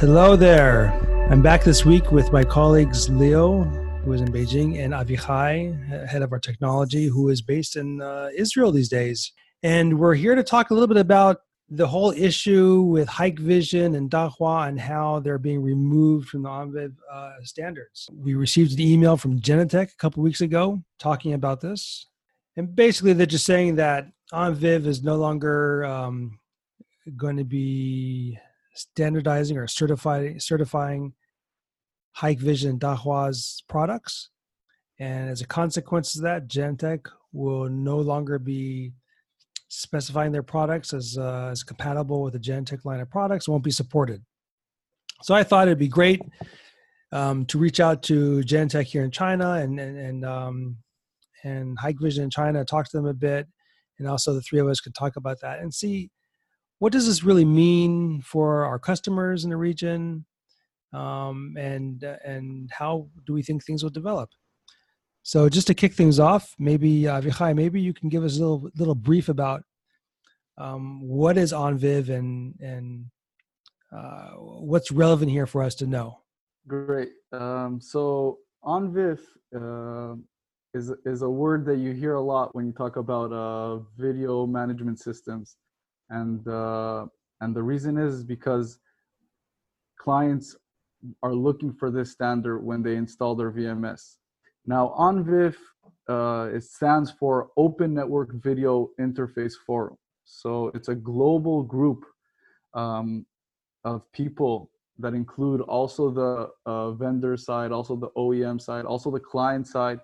Hello there. I'm back this week with my colleagues Leo, who is in Beijing, and Avichai, head of our technology, who is based in uh, Israel these days. And we're here to talk a little bit about the whole issue with Hikvision and Dahua and how they're being removed from the ONVIF uh, standards. We received an email from Genetec a couple weeks ago talking about this. And basically, they're just saying that ONVIF is no longer um, going to be standardizing or certifying certifying Hikvision and Dahua's products. And as a consequence of that, Genetec will no longer be specifying their products as, uh, as compatible with the Genetec line of products, won't be supported. So I thought it'd be great um, to reach out to Genetec here in China and and and, um, and Hikvision in China, talk to them a bit, and also the three of us could talk about that and see what does this really mean for our customers in the region, um, and and how do we think things will develop? So just to kick things off, maybe uh, Vichai, maybe you can give us a little little brief about um, what is ONVIF and and uh, what's relevant here for us to know. Great. Um, so ONVIF uh, is is a word that you hear a lot when you talk about uh, video management systems, and uh, and the reason is because clients are looking for this standard when they install their VMS. Now, ONVIF uh, it stands for Open Network Video Interface Forum. So it's a global group um, of people that include also the uh, vendor side, also the OEM side, also the client side,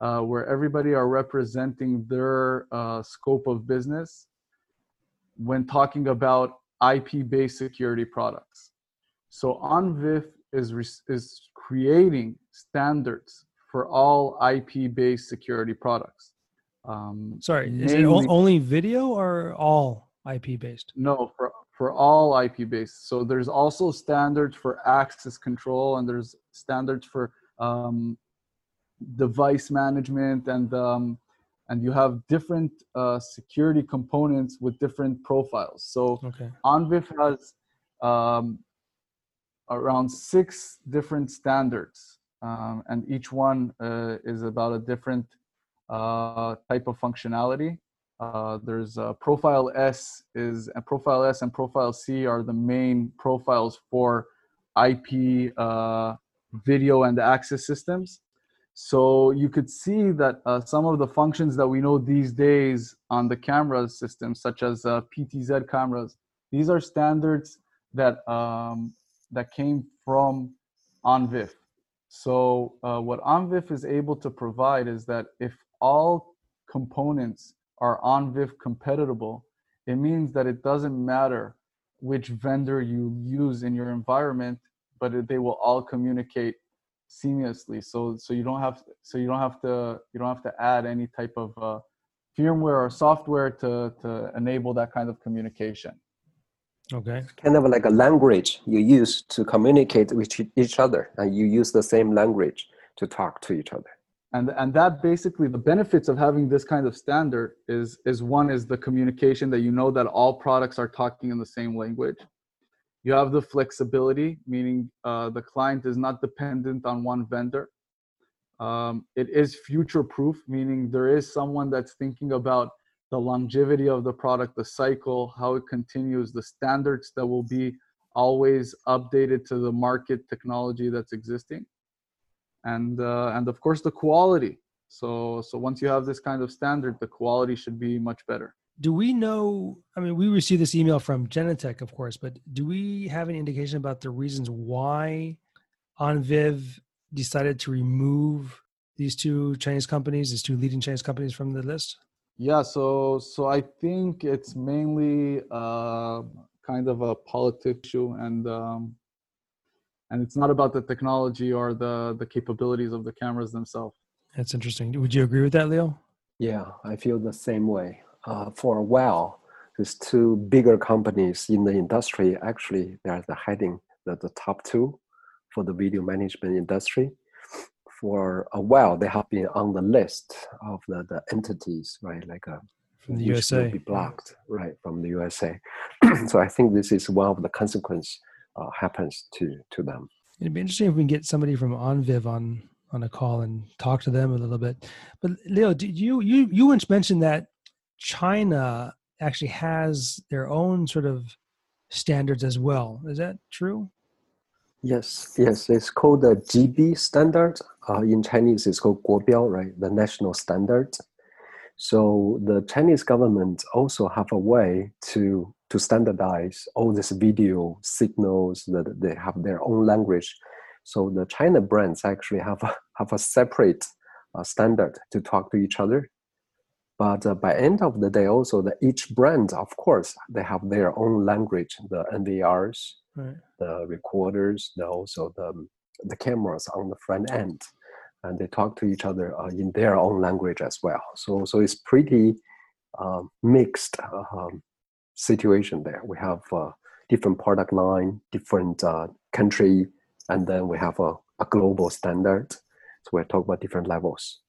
uh, where everybody are representing their uh, scope of business when talking about IP-based security products. So ONVIF is is creating standards for all IP-based security products. Um, Sorry, is it only video or all IP-based? No, for for all IP-based. So there's also standards for access control, and there's standards for um, device management, and um, and you have different uh, security components with different profiles. So okay. ONVIF has um, around six different standards, um, and each one uh, is about a different uh, type of functionality. Uh, there's Profile S is and Profile S and Profile C are the main profiles for IP uh, video and access systems. So you could see that uh, some of the functions that we know these days on the camera systems, such as uh, PTZ cameras, these are standards that um, that came from ONVIF. So uh, what ONVIF is able to provide is that if all components are ONVIF compatible, it means that it doesn't matter which vendor you use in your environment, but they will all communicate seamlessly. So so you don't have so you don't have to you don't have to add any type of uh, firmware or software to to enable that kind of communication. Okay. kind of like a language you use to communicate with each other, and you use the same language to talk to each other. And and that basically the benefits of having this kind of standard is is one is the communication that you know that all products are talking in the same language. You have the flexibility, meaning uh, the client is not dependent on one vendor. Um, it is future proof, meaning there is someone that's thinking about the longevity of the product, the cycle, how it continues, the standards that will be always updated to the market technology that's existing, and uh, and of course the quality. So so once you have this kind of standard, the quality should be much better. Do we know? I mean, we received this email from Genetec, of course, but do we have any indication about the reasons why ONVIF decided to remove these two Chinese companies, these two leading Chinese companies from the list? Yeah, so so I think it's mainly uh, kind of a politics issue, and um, and it's not about the technology or the the capabilities of the cameras themselves. That's interesting. Would you agree with that, Leo? Yeah, I feel the same way. Uh, for a while, these two bigger companies in the industry actually they are the heading the, the top two for the video management industry for a while they have been on the list of the, the entities right like a uh, from the USA be blocked right from the USA so I think this is one of the consequence uh, happens to to them. It'd be interesting if we can get somebody from ONVIF on on a call and talk to them a little bit. But Leo, did you you you once mentioned that China actually has their own sort of standards as well. Is that true? Yes, yes. It's called the GB standard. Uh, in Chinese, it's called Guobiao, right? The national standard. So the Chinese government also have a way to to standardize all these video signals that they have their own language. So the China brands actually have a, have a separate uh, standard to talk to each other. But uh, by end of the day, also the each brand, of course, they have their own language. The NVRs, right. the recorders, the also the the cameras on the front end, and they talk to each other uh, in their own language as well. So so it's pretty um, mixed um, situation there. We have uh, different product line, different uh, country, and then we have a, a global standard. So we talk about different levels.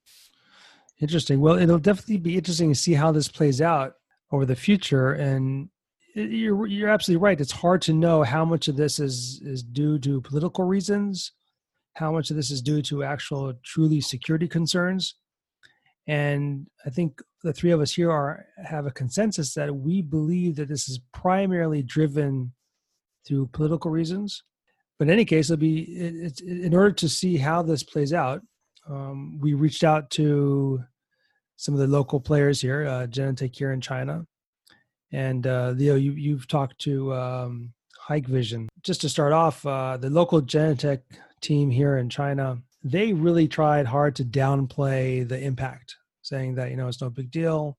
Interesting. Well, it'll definitely be interesting to see how this plays out over the future. And you're you're absolutely right. It's hard to know how much of this is is due to political reasons, how much of this is due to actual truly security concerns. And I think the three of us here are have a consensus that we believe that this is primarily driven through political reasons. But in any case, it'll be it, in order to see how this plays out um, we reached out to some of the local players here, uh, Genetec here in China. And uh, Leo, you, you've talked to um, Hikvision. Just to start off, uh, the local Genetec team here in China, they really tried hard to downplay the impact, saying that, you know, it's no big deal.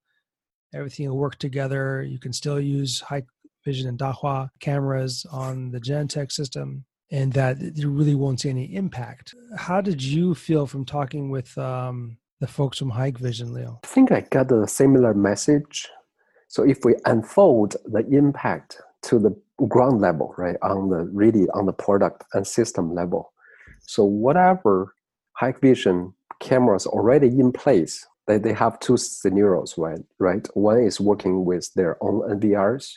Everything will work together. You can still use Hike Vision and Dahua cameras on the Genetec system and that you really won't see any impact. How did you feel from talking with um, the folks from Hikvision, Leo? I think I got a similar message. So if we unfold the impact to the ground level, right, on the really on the product and system level, so whatever Hikvision cameras already in place, they, they have two scenarios, right? Right, one is working with their own NVRs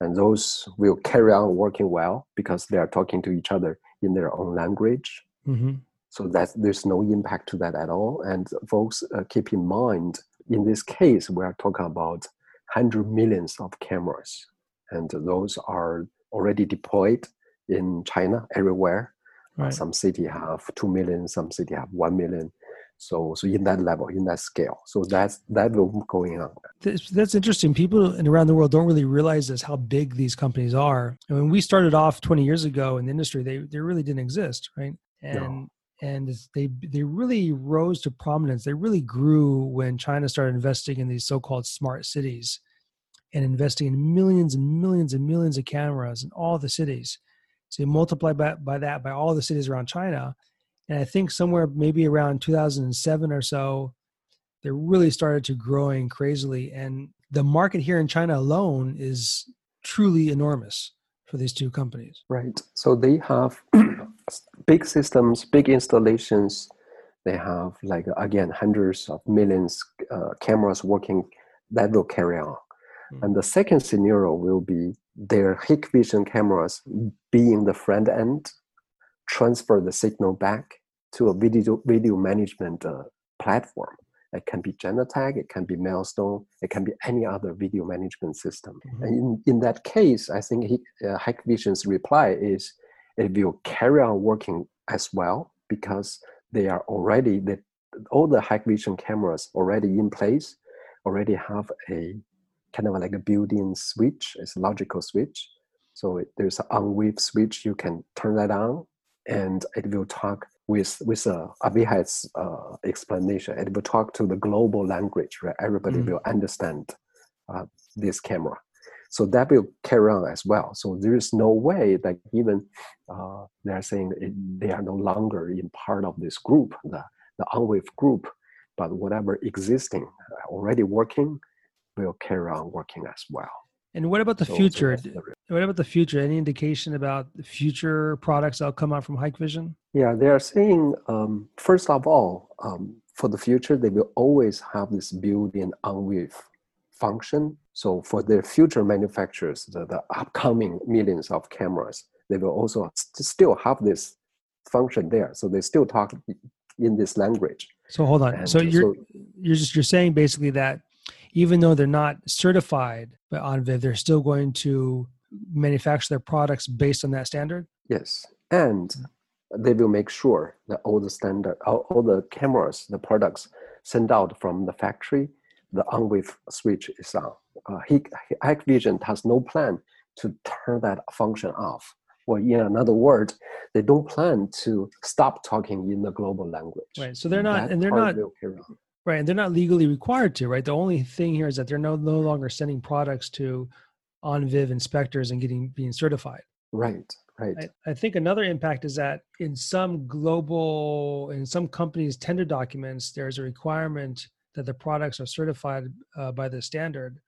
and those will carry on working well because they are talking to each other in their own language. Mm-hmm. So that there's no impact to that at all. And folks, uh, keep in mind, in this case, we are talking about hundred millions of cameras, and those are already deployed in China everywhere. Right. Some city have two million, some city have one million. So, so in that level, in that scale, so that's that will going on. That's, that's interesting. People around the world don't really realize this how big these companies are. And when we started off 20 years ago in the industry, they they really didn't exist, right? And no. and they they really rose to prominence. They really grew when China started investing in these so-called smart cities, and investing in millions and millions and millions of cameras in all the cities. So you multiply by, by that by all the cities around China and I think somewhere maybe around 2007 or so, they really started to growing crazily. And the market here in China alone is truly enormous for these two companies. Right. So they have big systems, big installations. They have like again hundreds of millions uh, cameras working that will carry on. Mm-hmm. And the second scenario will be their Hikvision cameras being the front end, transfer the signal back, to a video video management uh, platform. It can be Genetec, it can be Milestone, it can be any other video management system. Mm-hmm. And in, in that case, I think he, uh, Hikvision's reply is it will carry on working as well because they are already the all the Hikvision cameras already in place, already have a kind of like a built-in switch, it's a logical switch. So there's an ONVIF switch, you can turn that on and it will talk with with uh, Avihai's uh, explanation, it will talk to the global language, right? Everybody mm. will understand uh, this camera. So that will carry on as well. So there is no way that even uh, they're saying it, they are no longer in part of this group, the the ONVIF group, but whatever existing uh, already working will carry on working as well. And what about the so, future? So the what about the future? Any indication about the future products that'll come out from Hikvision? Yeah, they are saying, um, first of all, um, for the future, they will always have this built-in ONVIF function. So for their future manufacturers, the, the upcoming millions of cameras, they will also st- still have this function there. So they still talk in this language. So hold on. And So you're so- you're just you're saying basically that even though they're not certified by ONVIF, they're still going to manufacture their products based on that standard. Yes, and they will make sure that all the standard, all, all the cameras, the products sent out from the factory, the ONVIF switch is on. Uh, Hik- Hikvision has no plan to turn that function off. Or in another word, they don't plan to stop talking in the global language. Right. So they're not, That and they're not right, and they're not legally required to. Right. The only thing here is that they're no no longer sending products to ONVIF inspectors and getting being certified. Right, right. I, I think another impact is that in some global, in some companies' tender documents, there's a requirement that the products are certified uh, by the standard.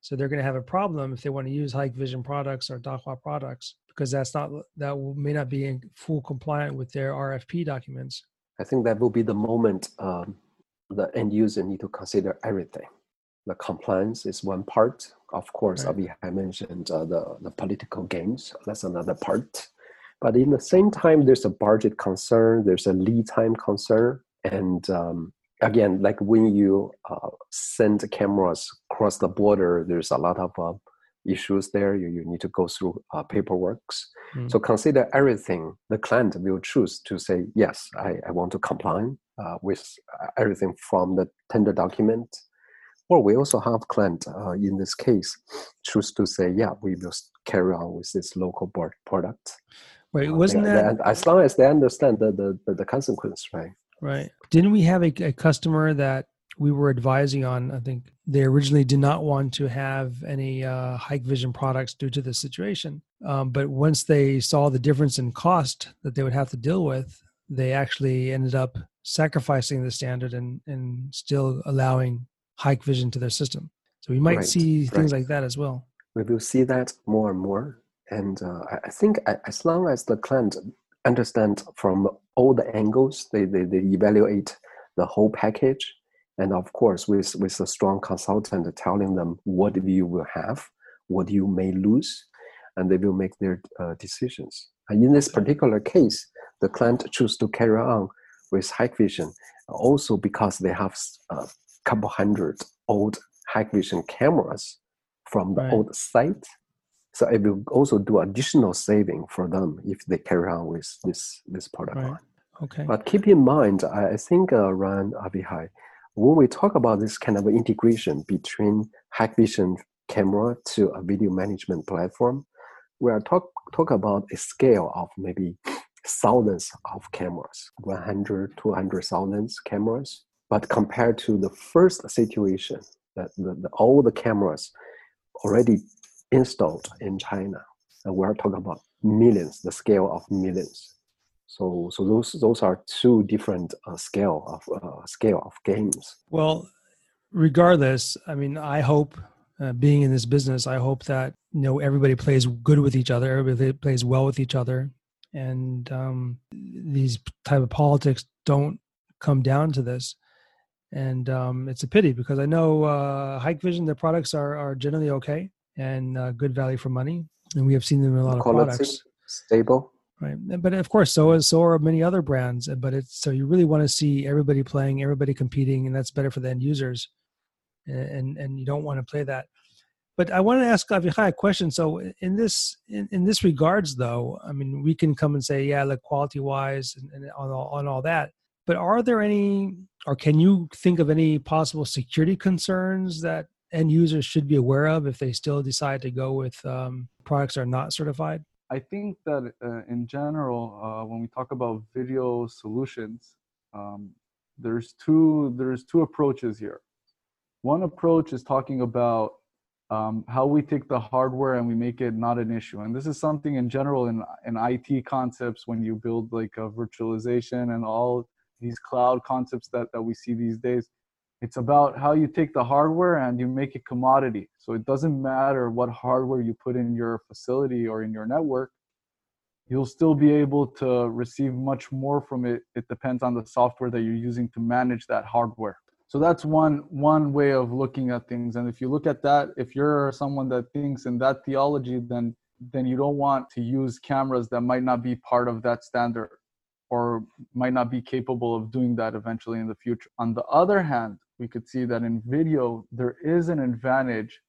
So they're going to have a problem if they want to use Hikvision products or Dahua products because that's not that may not be in full compliant with their RFP documents. I think that will be the moment um, the end user need to consider everything. The compliance is one part. Of course, Right. Avi mentioned uh, the, the political games. That's another part. But in the same time, there's a budget concern. There's a lead time concern. And um, again, like when you uh, send cameras across the border, there's a lot of uh, issues there. You, you need to go through uh, paperworks. Mm. So consider everything. The client will choose to say, yes, I, I want to comply uh, with uh, everything from the tender document. Or we also have client uh, in this case choose to say, yeah, we will carry on with this local board product. Wait, Uh, wasn't they- that as long as they understand the, the, the, the consequence, right? right? Didn't we have a, a customer that we were advising on? I think they originally did not want to have any uh, Hikvision products due to the situation. Um, but once they saw the difference in cost that they would have to deal with, they actually ended up sacrificing the standard and, and still allowing Hikvision to their system. So we might Right, see things right. like that as well. we will see that more and more. And uh, I- think as long as the client understand from all the angles, they, they, they evaluate the whole package. And of course, with, with a strong consultant telling them what you will have, what you may lose, and they will make their uh, decisions. And in this particular case, the client choose to carry on with Hikvision also because they have a couple hundred old Hikvision cameras from the Right. old site. So it will also do additional saving for them if they carry on with this this product Right. line. Okay. But keep in mind, I think uh, Ran Abihai, when we talk about this kind of integration between high vision camera to a video management platform, we are talk talk about a scale of maybe thousands of cameras, 100, 200 thousands cameras. But compared to the first situation, that the, the, all the cameras already installed in China, and we're talking about millions, the scale of millions. So, so those those are two different uh, scale of uh, scale of games. Well, regardless, I mean, I hope, uh, being in this business, I hope that you know everybody plays good with each other, everybody plays well with each other, and um, these type of politics don't come down to this. And um, it's a pity because I know uh, Hikvision, their products are are generally okay and uh, good value for money, and we have seen them in a lot of products. stable. right. But of course so is so are many other brands. But it's so you really want to see everybody playing everybody competing and that's better for the end users. And and you don't want to play that. But i want to ask Avichai a question. So in this in, in this regards though i mean we can come and say yeah like quality wise and, and on, all, on all that but are there any or can you think of any possible security concerns that end users should be aware of if they still decide to go with um, products that are not certified I think that uh, in general, uh, when we talk about video solutions, um, there's two there's two approaches here. One approach is talking about um, how we take the hardware and we make it not an issue, and this is something in general in in IT concepts when you build like a virtualization and all these cloud concepts that that we see these days. It's about how you take the hardware and you make it commodity. So it doesn't matter what hardware you put in your facility or in your network, you'll still be able to receive much more from it. It depends on the software that you're using to manage that hardware. So that's one one way of looking at things. And if you look at that, if you're someone that thinks in that theology, then then you don't want to use cameras that might not be part of that standard or might not be capable of doing that eventually in the future. On the other hand, we could see that in video, there is an advantage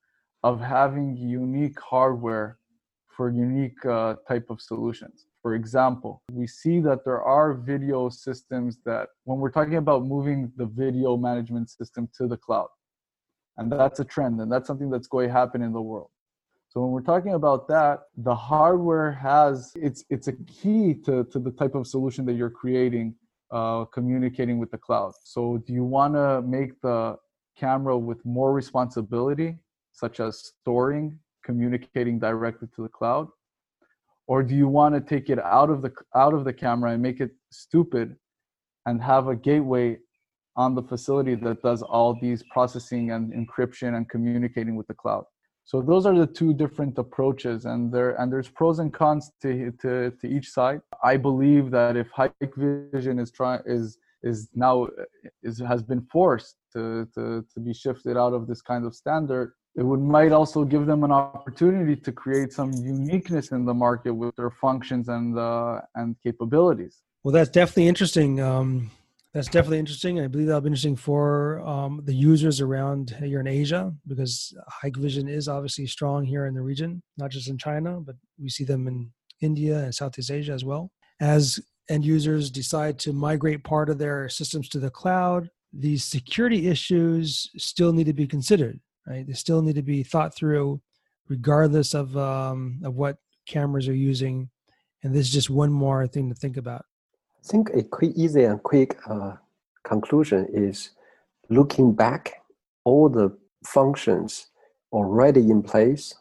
of having unique hardware for unique uh, type of solutions. For example, we see that there are video systems that, when we're talking about moving the video management system to the cloud, and that's a trend, and that's something that's going to happen in the world. So when we're talking about that, the hardware has it's it's a key to, to the type of solution that you're creating, uh, communicating with the cloud. So do you want to make the camera with more responsibility, such as storing, communicating directly to the cloud, or do you want to take it out of the out of the camera and make it stupid, and have a gateway on the facility that does all these processing and encryption and communicating with the cloud? So those are the two different approaches, and there and there's pros and cons to to, to each side. I believe that if Hikvision is trying is is now is has been forced to, to to be shifted out of this kind of standard, it would might also give them an opportunity to create some uniqueness in the market with their functions and uh, and capabilities. Well, that's definitely interesting. Um, that's definitely interesting. I believe that'll be interesting for um, the users around here in Asia because Hikvision is obviously strong here in the region, not just in China, but we see them in India and Southeast Asia as well. As end users decide to migrate part of their systems to the cloud, these security issues still need to be considered, right? They still need to be thought through, regardless of um, of what cameras are using. And this is just one more thing to think about. I think a quick, easy and quick uh, conclusion is looking back, all the functions already in place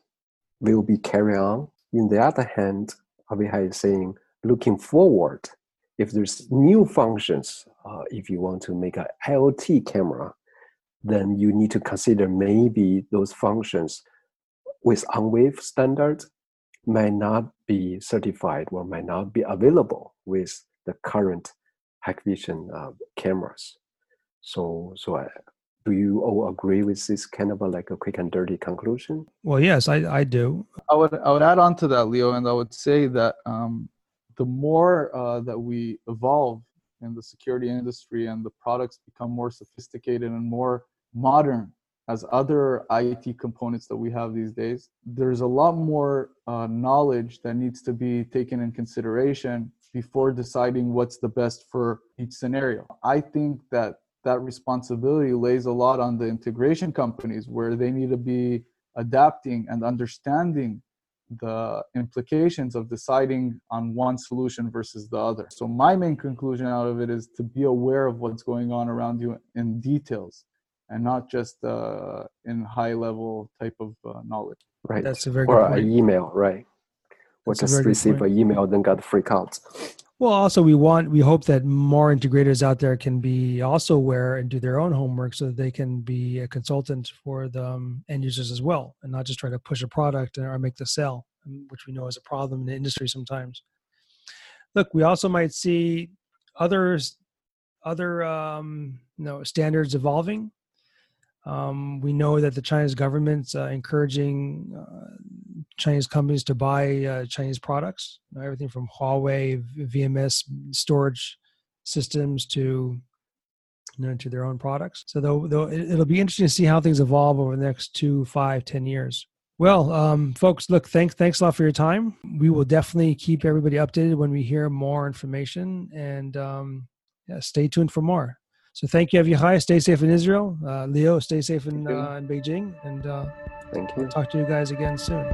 will be carried on. In the other hand, Avihai is saying, looking forward, if there's new functions, uh, if you want to make an IoT camera, then you need to consider maybe those functions with ONVIF standard might not be certified or might not be available with the current Hikvision uh, cameras. So, so I, do you all agree with this kind of a, like a quick and dirty conclusion? Well, yes, I, I do. I would I would add on to that, Leo, and I would say that um, the more uh, that we evolve in the security industry and the products become more sophisticated and more modern as other IT components that we have these days, there's a lot more uh, knowledge that needs to be taken in consideration before deciding what's the best for each scenario. I think that that responsibility lays a lot on the integration companies where they need to be adapting and understanding the implications of deciding on one solution versus the other. So my main conclusion out of it is to be aware of what's going on around you in details and not just uh, in high level type of uh, knowledge. Right. That's a very or good point. an email, right? Or That's just good receive point. an email, then got freak out. Well, also we want we hope that more integrators out there can be also aware and do their own homework so that they can be a consultant for the um, end users as well, and not just try to push a product or make the sell, um, which we know is a problem in the industry sometimes. Look, we also might see others other um, you know standards evolving. Um, we know that the Chinese government's uh, encouraging uh, Chinese companies to buy uh, Chinese products, you know, everything from Huawei, VMS storage systems to you know to their own products. So though, though it- it'll be interesting to see how things evolve over the next two, five, ten years. Well, um, folks, look, thanks thanks a lot for your time. We will definitely keep everybody updated when we hear more information, and um, yeah, stay tuned for more. So thank you, Avichai. Stay safe in Israel. Uh, Leo, stay safe in, uh, in Beijing, and uh, Thank you. talk to you guys again soon.